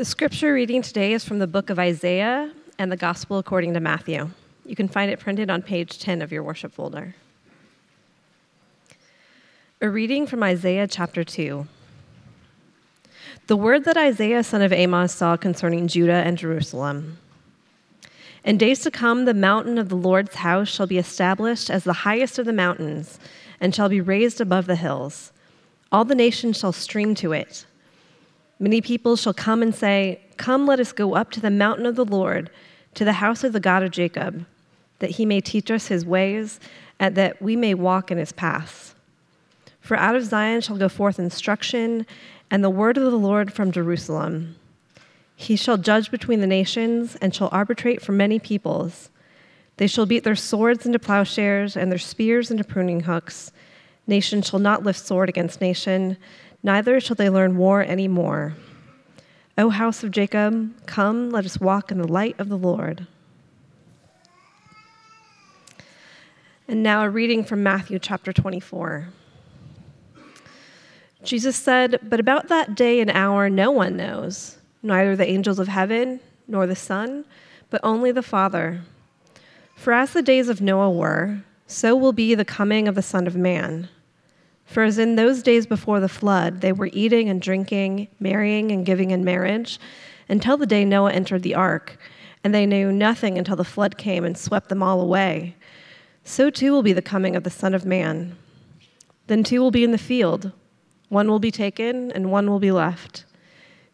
The scripture reading today is from the book of Isaiah and the Gospel according to Matthew. You can find it printed on page 10 of your worship folder. A reading from Isaiah chapter 2. The word that Isaiah, son of Amos, saw concerning Judah and Jerusalem. In days to come, the mountain of the Lord's house shall be established as the highest of the mountains and shall be raised above the hills. All the nations shall stream to it. Many people shall come and say, Come, let us go up to the mountain of the Lord, to the house of the God of Jacob, that he may teach us his ways, and that we may walk in his paths. For out of Zion shall go forth instruction, and the word of the Lord from Jerusalem. He shall judge between the nations, and shall arbitrate for many peoples. They shall beat their swords into plowshares, and their spears into pruning hooks. Nation shall not lift sword against nation, neither shall they learn war any more. O house of Jacob, come, let us walk in the light of the Lord. And now a reading from Matthew chapter 24. Jesus said, But about that day and hour no one knows, neither the angels of heaven, nor the Son, but only the Father. For as the days of Noah were, so will be the coming of the Son of Man. For as in those days before the flood, they were eating and drinking, marrying and giving in marriage, until the day Noah entered the ark, and they knew nothing until the flood came and swept them all away. So too will be the coming of the Son of Man. Then two will be in the field, one will be taken, and one will be left.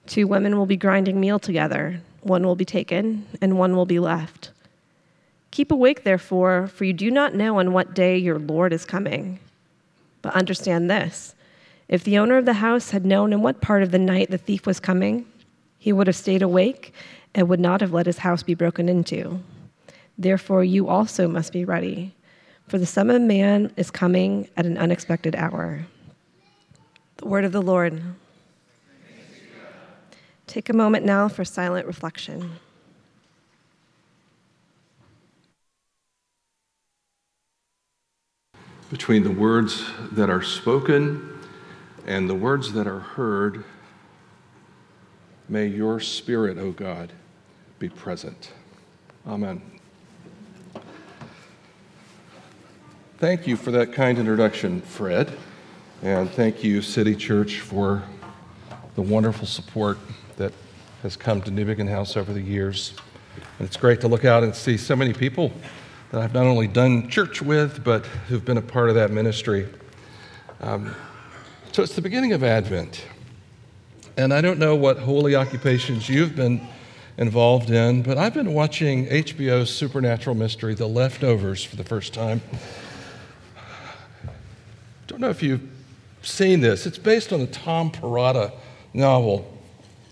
Two women will be grinding meal together, one will be taken, and one will be left. Keep awake, therefore, for you do not know on what day your Lord is coming. But understand this if the owner of the house had known in what part of the night the thief was coming, he would have stayed awake and would not have let his house be broken into. Therefore, you also must be ready, for the Son of Man is coming at an unexpected hour. The word of the Lord. Take a moment now for silent reflection. Between the words that are spoken and the words that are heard, may your spirit, O God, be present. Amen. Thank you for that kind introduction, Fred. And thank you, City Church, for the wonderful support that has come to Newbigin House over the years. And it's great to look out and see so many people that I've not only done church with, but who've been a part of that ministry. Um, so it's the beginning of Advent. And I don't know what holy occupations you've been involved in, but I've been watching HBO's supernatural mystery, The Leftovers, for the first time. Don't know if you've seen this. It's based on a Tom Perrotta novel.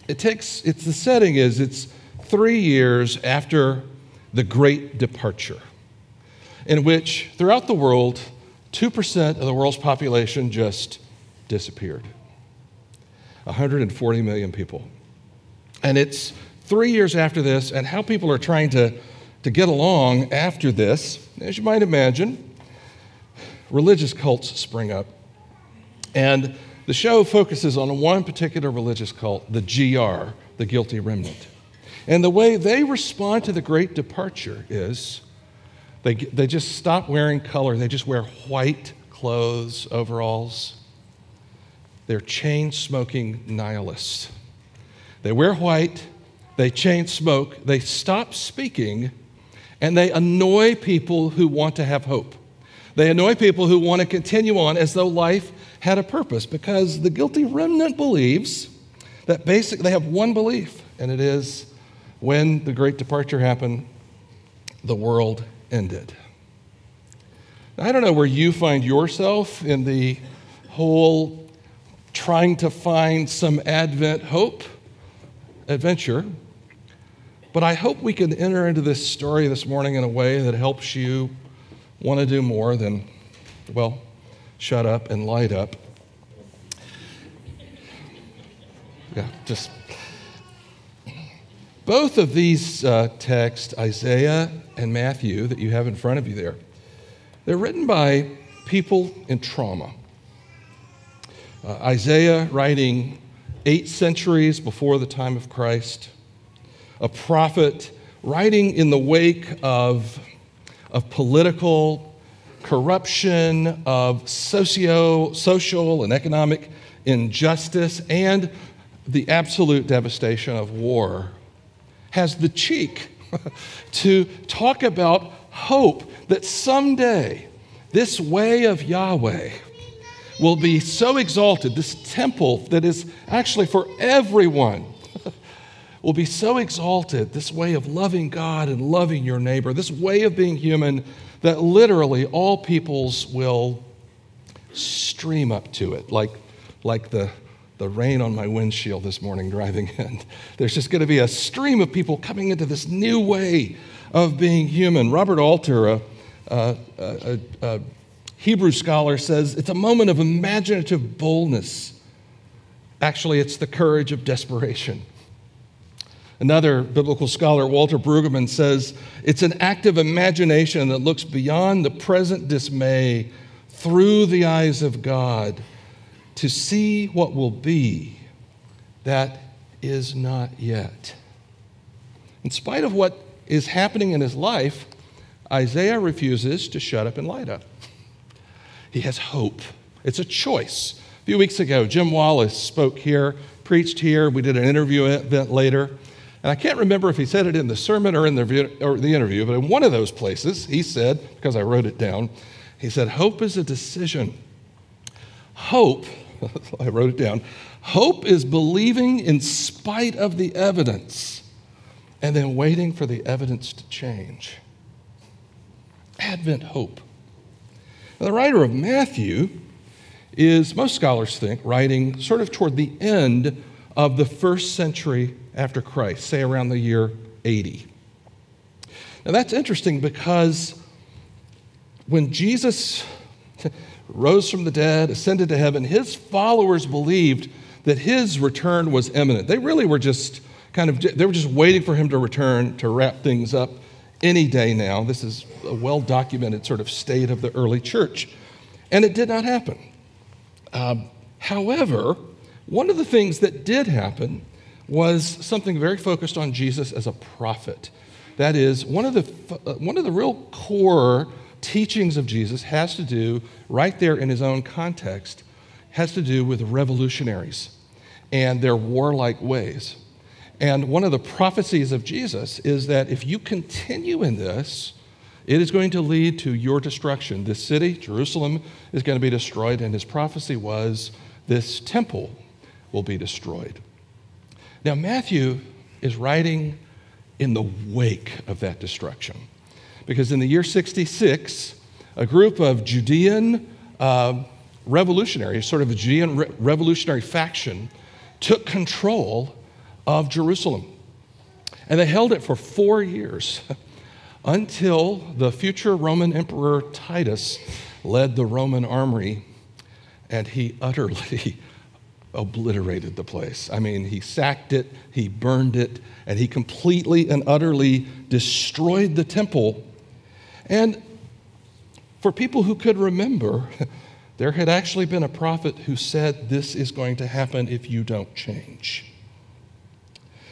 It takes, it's the setting is it's three years after the Great Departure in which throughout the world, 2% of the world's population just disappeared 140 million people. And it's three years after this, and how people are trying to, to get along after this, as you might imagine, religious cults spring up. And the show focuses on one particular religious cult, the GR, the guilty remnant. And the way they respond to the great departure is they, they just stop wearing color, they just wear white clothes, overalls. They're chain smoking nihilists. They wear white, they chain smoke, they stop speaking, and they annoy people who want to have hope. They annoy people who want to continue on as though life had a purpose because the guilty remnant believes that basically they have one belief, and it is when the great departure happened, the world ended. I don't know where you find yourself in the whole trying to find some Advent hope adventure, but I hope we can enter into this story this morning in a way that helps you want to do more than, well, shut up and light up. Yeah, just both of these uh, texts, Isaiah and Matthew, that you have in front of you there, they're written by people in trauma. Uh, Isaiah writing eight centuries before the time of Christ, a prophet writing in the wake of, of political corruption, of socio, social and economic injustice, and the absolute devastation of war, has the cheek to talk about hope that someday this way of Yahweh will be so exalted, this temple that is actually for everyone will be so exalted, this way of loving God and loving your neighbor, this way of being human, that literally all peoples will stream up to it, like, like the, the rain on my windshield this morning driving in. There's just going to be a stream of people coming into this new way of being human. Robert Alter, a, a, a, a Hebrew scholar, says it's a moment of imaginative boldness. Actually, it's the courage of desperation. Another biblical scholar, Walter Brueggemann, says it's an active imagination that looks beyond the present dismay through the eyes of God to see what will be that is not yet. In spite of what is happening in his life, Isaiah refuses to shut up and light up. He has hope. It's a choice. A few weeks ago, Jim Wallis spoke here, preached here. We did an interview event later. And I can't remember if he said it in the sermon or in the, or the interview, but in one of those places, he said, because I wrote it down, he said, Hope is a decision. Hope, I wrote it down, hope is believing in spite of the evidence and then waiting for the evidence to change. Advent hope. Now, the writer of Matthew is, most scholars think, writing sort of toward the end of the first century after Christ, say around the year 80. Now that's interesting because when Jesus rose from the dead, ascended to heaven, his followers believed that his return was imminent. They really were just kind of they were just waiting for him to return to wrap things up any day now. This is a well documented sort of state of the early church. And it did not happen. Um, however, one of the things that did happen was something very focused on Jesus as a prophet. That is, one of the, uh, one of the real core teachings of Jesus has to do, right there in his own context, has to do with revolutionaries and their warlike ways. And one of the prophecies of Jesus is that if you continue in this, it is going to lead to your destruction. This city, Jerusalem, is going to be destroyed, and his prophecy was this temple will be destroyed. Now, Matthew is writing in the wake of that destruction. Because in the year 66, a group of Judean uh, revolutionaries, sort of a Judean re- revolutionary faction, took control of Jerusalem. And they held it for four years until the future Roman Emperor Titus led the Roman army and he utterly obliterated the place. I mean, he sacked it, he burned it, and he completely and utterly destroyed the temple. And for people who could remember, there had actually been a prophet who said, This is going to happen if you don't change.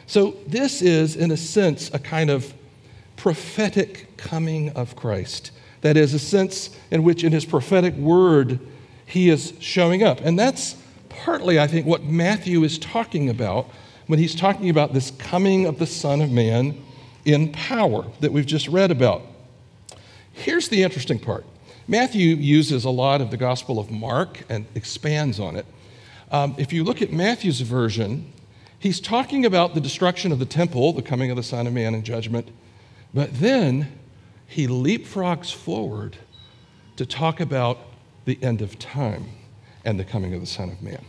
So, this is, in a sense, a kind of prophetic coming of Christ. That is, a sense in which, in his prophetic word, he is showing up. And that's partly, I think, what Matthew is talking about when he's talking about this coming of the Son of Man in power that we've just read about. Here's the interesting part Matthew uses a lot of the Gospel of Mark and expands on it. Um, if you look at Matthew's version, he's talking about the destruction of the temple, the coming of the Son of Man in judgment, but then he leapfrogs forward to talk about the end of time and the coming of the Son of Man.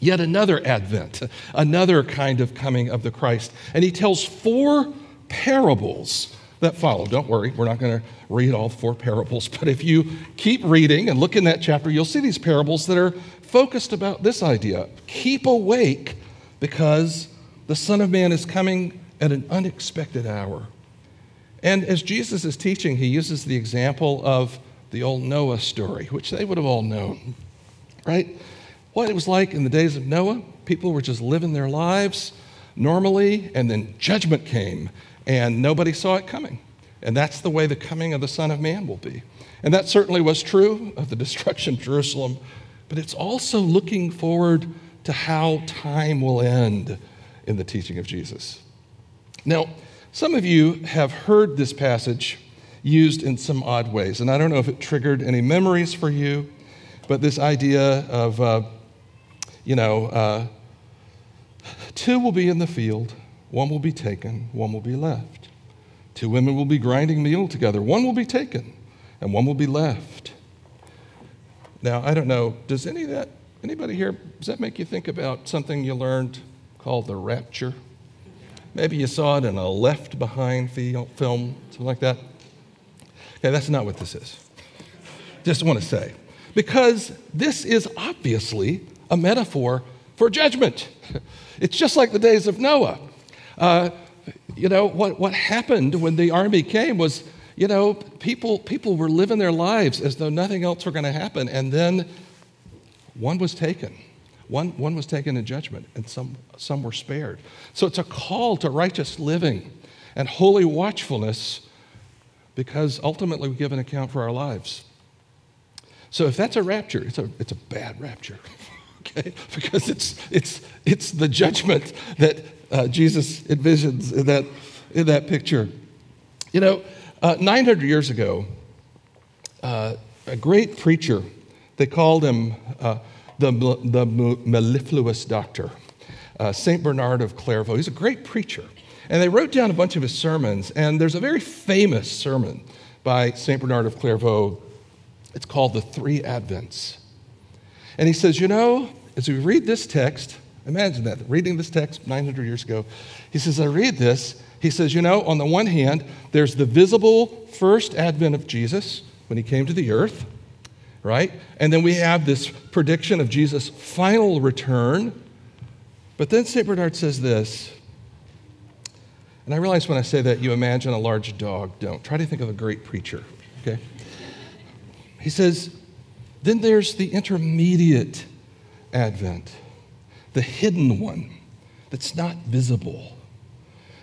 Yet another advent, another kind of coming of the Christ. And he tells four parables that follow. Don't worry, we're not going to read all four parables, but if you keep reading and look in that chapter, you'll see these parables that are focused about this idea keep awake because the Son of Man is coming at an unexpected hour. And as Jesus is teaching, he uses the example of the old Noah story, which they would have all known right? what it was like in the days of Noah. People were just living their lives normally, and then judgment came, and nobody saw it coming. And that's the way the coming of the Son of Man will be. And that certainly was true of the destruction of Jerusalem, but it's also looking forward to how time will end in the teaching of Jesus. Now, some of you have heard this passage used in some odd ways, and I don't know if it triggered any memories for you, but this idea of, uh, you know, uh, two will be in the field, one will be taken, one will be left. Two women will be grinding meal together, one will be taken, and one will be left. Now, I don't know, does any of that, anybody here, does that make you think about something you learned called the rapture? Maybe you saw it in a left behind film, something like that. Okay, that's not what this is. Just want to say. Because this is obviously a metaphor for judgment. It's just like the days of Noah. Uh, you know, what, what happened when the army came was, you know, people, people were living their lives as though nothing else were going to happen. And then one was taken. One, one was taken in judgment, and some, some were spared. So it's a call to righteous living and holy watchfulness because ultimately we give an account for our lives. So if that's a rapture, it's a, it's a bad rapture, okay? Because it's, it's, it's the judgment that uh, Jesus envisions in that, in that picture. You know, uh, 900 years ago, uh, a great preacher, they called him uh, the, the mellifluous doctor, uh, St. Bernard of Clairvaux. He's a great preacher. And they wrote down a bunch of his sermons, and there's a very famous sermon by St. Bernard of Clairvaux. It's called The Three Advents. And he says, You know, as we read this text, imagine that, reading this text 900 years ago, he says, I read this. He says, You know, on the one hand, there's the visible first advent of Jesus when he came to the earth, right? And then we have this prediction of Jesus' final return. But then St. Bernard says this and I realize when I say that, you imagine a large dog. Don't. Try to think of a great preacher, okay? He says, then there's the intermediate advent, the hidden one that's not visible,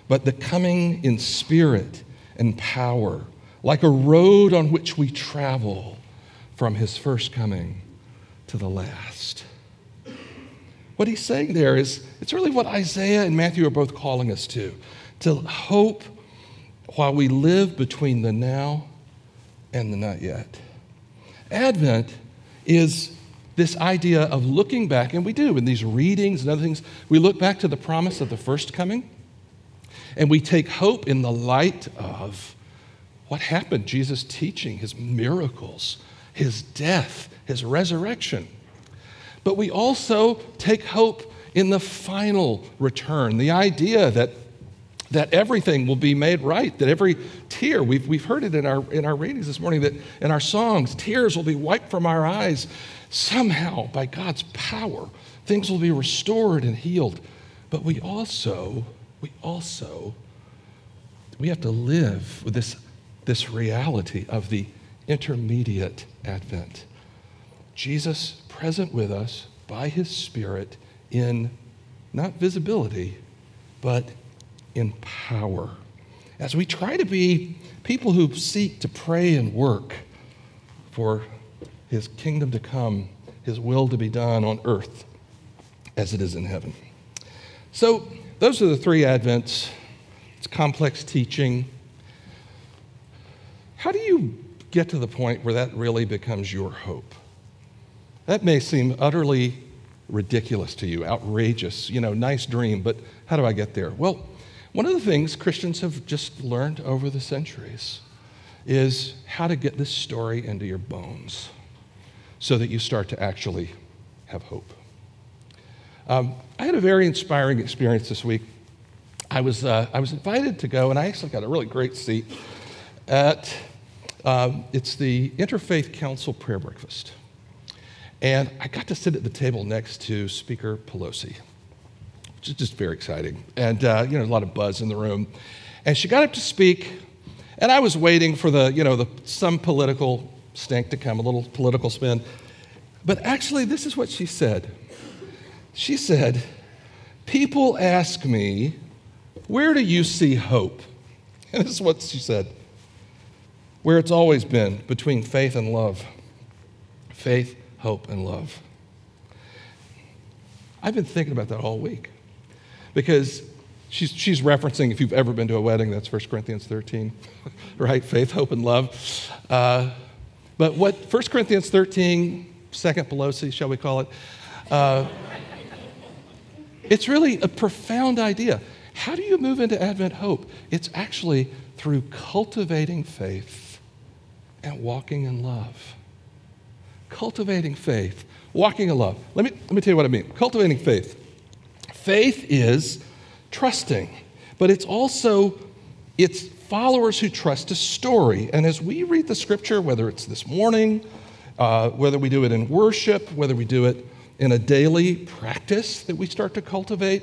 but the coming in spirit and power, like a road on which we travel from his first coming to the last. What he's saying there is, it's really what Isaiah and Matthew are both calling us to to hope while we live between the now and the not yet. Advent is this idea of looking back, and we do in these readings and other things, we look back to the promise of the first coming, and we take hope in the light of what happened Jesus' teaching, his miracles, his death, his resurrection. But we also take hope in the final return, the idea that that everything will be made right, that every tear, we've, we've heard it in our, in our readings this morning, that in our songs, tears will be wiped from our eyes. Somehow, by God's power, things will be restored and healed. But we also, we also, we have to live with this, this reality of the intermediate advent. Jesus present with us by his Spirit in not visibility, but in power. As we try to be people who seek to pray and work for his kingdom to come, his will to be done on earth as it is in heaven. So, those are the three Advents. It's complex teaching. How do you get to the point where that really becomes your hope? That may seem utterly ridiculous to you, outrageous, you know, nice dream, but how do I get there? Well, one of the things Christians have just learned over the centuries is how to get this story into your bones so that you start to actually have hope. Um, I had a very inspiring experience this week. I was, uh, I was invited to go, and I actually got a really great seat at um, it's the Interfaith Council Prayer Breakfast. And I got to sit at the table next to Speaker Pelosi is just very exciting. And, uh, you know, a lot of buzz in the room. And she got up to speak, and I was waiting for the, you know, the, some political stink to come, a little political spin. But actually, this is what she said. She said, People ask me, where do you see hope? And this is what she said where it's always been between faith and love. Faith, hope, and love. I've been thinking about that all week because she's, she's referencing, if you've ever been to a wedding, that's 1 Corinthians 13, right? Faith, hope, and love. Uh, but what 1 Corinthians 13, second Pelosi, shall we call it? Uh, it's really a profound idea. How do you move into Advent hope? It's actually through cultivating faith and walking in love. Cultivating faith, walking in love. Let me, let me tell you what I mean. Cultivating faith. Faith is trusting, but it's also it's followers who trust a story. And as we read the scripture, whether it's this morning, uh, whether we do it in worship, whether we do it in a daily practice that we start to cultivate,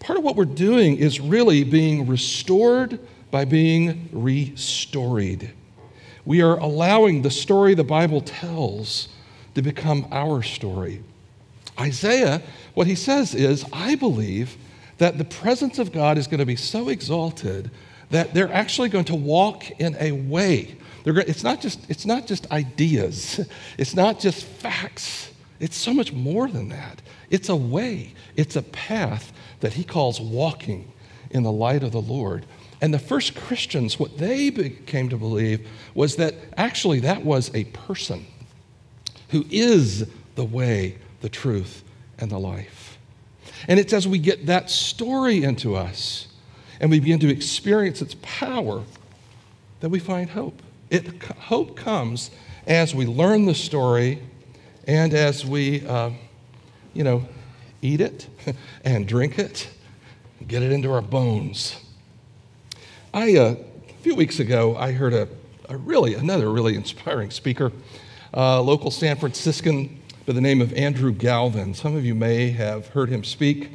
part of what we're doing is really being restored by being restored. We are allowing the story the Bible tells to become our story. Isaiah, what he says is, I believe that the presence of God is going to be so exalted that they're actually going to walk in a way. Going, it's, not just, it's not just ideas, it's not just facts. It's so much more than that. It's a way, it's a path that he calls walking in the light of the Lord. And the first Christians, what they came to believe was that actually that was a person who is the way, the truth, and the life. And it's as we get that story into us and we begin to experience its power that we find hope. It, hope comes as we learn the story and as we, uh, you know, eat it and drink it, get it into our bones. I, uh, a few weeks ago, I heard a, a really, another really inspiring speaker, uh, local San Franciscan by the name of Andrew Galvan. Some of you may have heard him speak.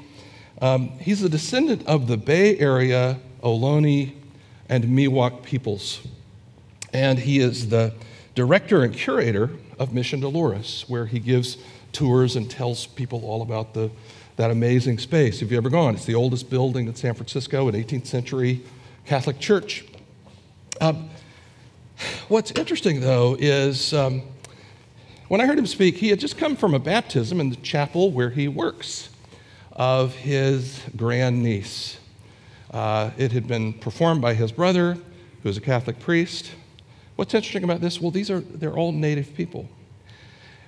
Um, he's a descendant of the Bay Area, Ohlone, and Miwok peoples. And he is the director and curator of Mission Dolores, where he gives tours and tells people all about the, that amazing space. If you've ever gone, it's the oldest building in San Francisco, an 18th century Catholic church. Um, what's interesting, though, is um, when I heard him speak, he had just come from a baptism in the chapel where he works of his grandniece. Uh, it had been performed by his brother, who is a Catholic priest. What's interesting about this? Well, these are they're all native people.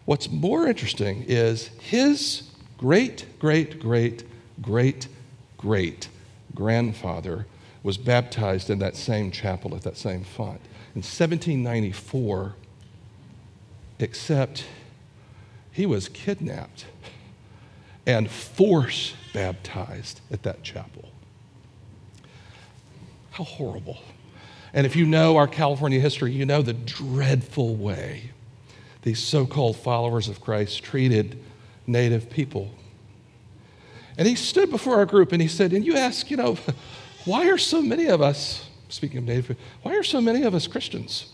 What's more interesting is his great, great, great, great, great grandfather was baptized in that same chapel at that same font in 1794, except he was kidnapped and force baptized at that chapel. How horrible. And if you know our California history, you know the dreadful way these so called followers of Christ treated native people. And he stood before our group and he said, And you ask, you know, why are so many of us, speaking of native, why are so many of us Christians?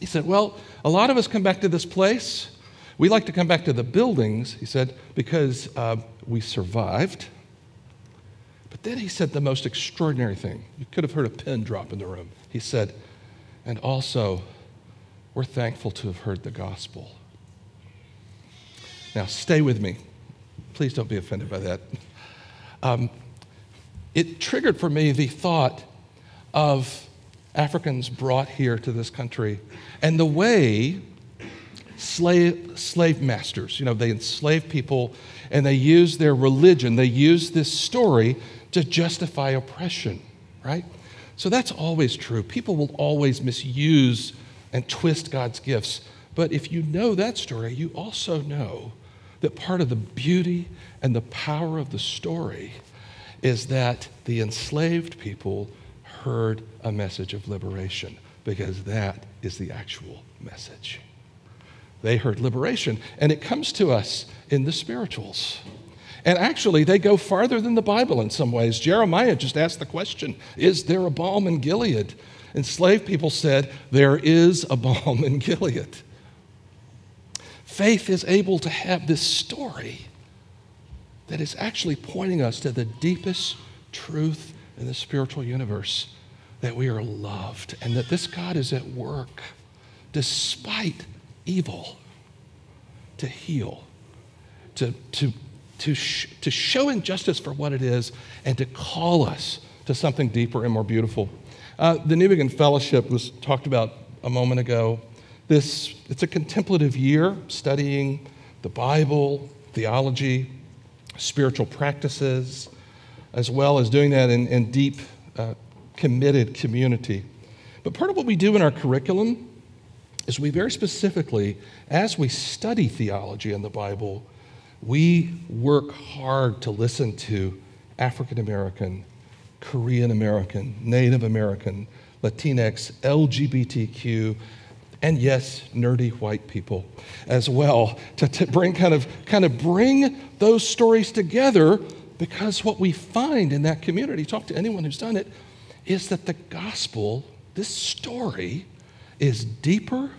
He said, Well, a lot of us come back to this place. We like to come back to the buildings, he said, because uh, we survived. But then he said the most extraordinary thing. You could have heard a pin drop in the room. He said, And also, we're thankful to have heard the gospel. Now, stay with me. Please don't be offended by that. Um, it triggered for me the thought of Africans brought here to this country and the way slave, slave masters, you know, they enslave people and they use their religion, they use this story to justify oppression, right? So that's always true. People will always misuse and twist God's gifts. But if you know that story, you also know that part of the beauty and the power of the story is that the enslaved people heard a message of liberation because that is the actual message. They heard liberation, and it comes to us in the spirituals. And actually, they go farther than the Bible in some ways. Jeremiah just asked the question Is there a balm in Gilead? Enslaved people said, There is a balm in Gilead. faith is able to have this story that is actually pointing us to the deepest truth in the spiritual universe that we are loved and that this God is at work despite evil to heal, to, to, to, sh- to show injustice for what it is, and to call us to something deeper and more beautiful. Uh, the Newbigin Fellowship was talked about a moment ago. This, it's a contemplative year studying the Bible, theology, spiritual practices, as well as doing that in, in deep, uh, committed community. But part of what we do in our curriculum is we very specifically, as we study theology in the Bible, we work hard to listen to African American, Korean American, Native American, Latinx, LGBTQ, and yes, nerdy white people as well, to, to bring kind of, kind of bring those stories together because what we find in that community, talk to anyone who's done it, is that the gospel, this story, is deeper,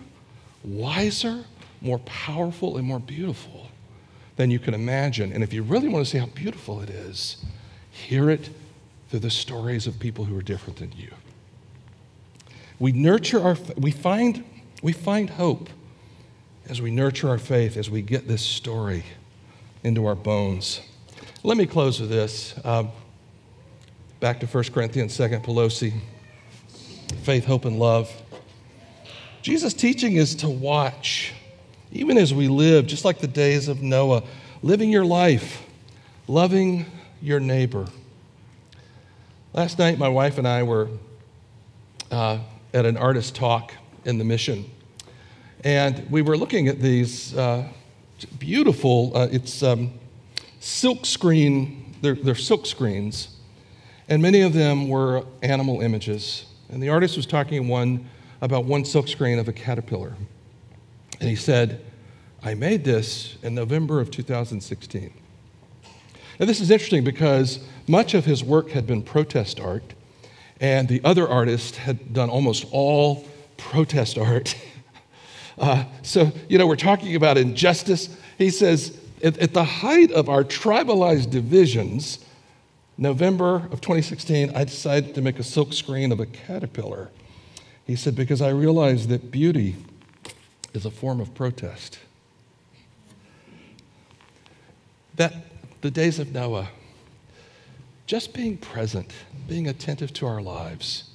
wiser, more powerful, and more beautiful than you can imagine. And if you really want to see how beautiful it is, hear it through the stories of people who are different than you. We nurture our, we find, we find hope as we nurture our faith, as we get this story into our bones. Let me close with this. Uh, back to 1 Corinthians, 2nd Pelosi. Faith, hope, and love. Jesus' teaching is to watch, even as we live, just like the days of Noah, living your life, loving your neighbor. Last night, my wife and I were uh, at an artist talk in the mission, and we were looking at these uh, beautiful, uh, it's um, silk screen, they're, they're silk screens, and many of them were animal images. And the artist was talking one about one silkscreen of a caterpillar. And he said, I made this in November of 2016. Now, this is interesting because much of his work had been protest art, and the other artist had done almost all protest art. Uh, so, you know, we're talking about injustice. He says, at, at the height of our tribalized divisions, November of 2016, I decided to make a silk screen of a caterpillar. He said, Because I realized that beauty is a form of protest. That the days of Noah, just being present, being attentive to our lives,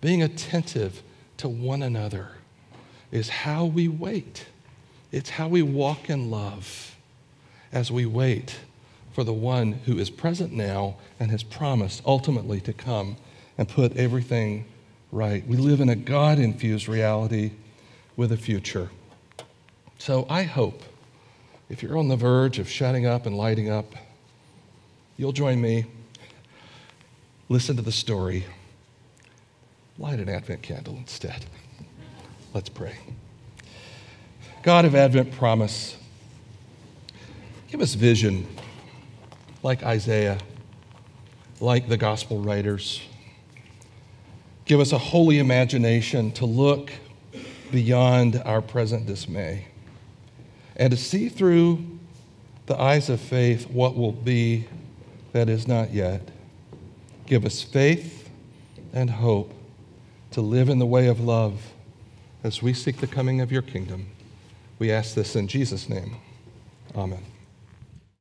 being attentive to one another is how we wait. It's how we walk in love as we wait for the one who is present now and has promised ultimately to come and put everything right. We live in a God infused reality with a future. So I hope if you're on the verge of shutting up and lighting up, you'll join me. Listen to the story. Light an Advent candle instead. Let's pray. God of Advent promise, give us vision like Isaiah, like the gospel writers. Give us a holy imagination to look beyond our present dismay and to see through the eyes of faith what will be that is not yet. Give us faith and hope to live in the way of love as we seek the coming of your kingdom. We ask this in Jesus' name. Amen.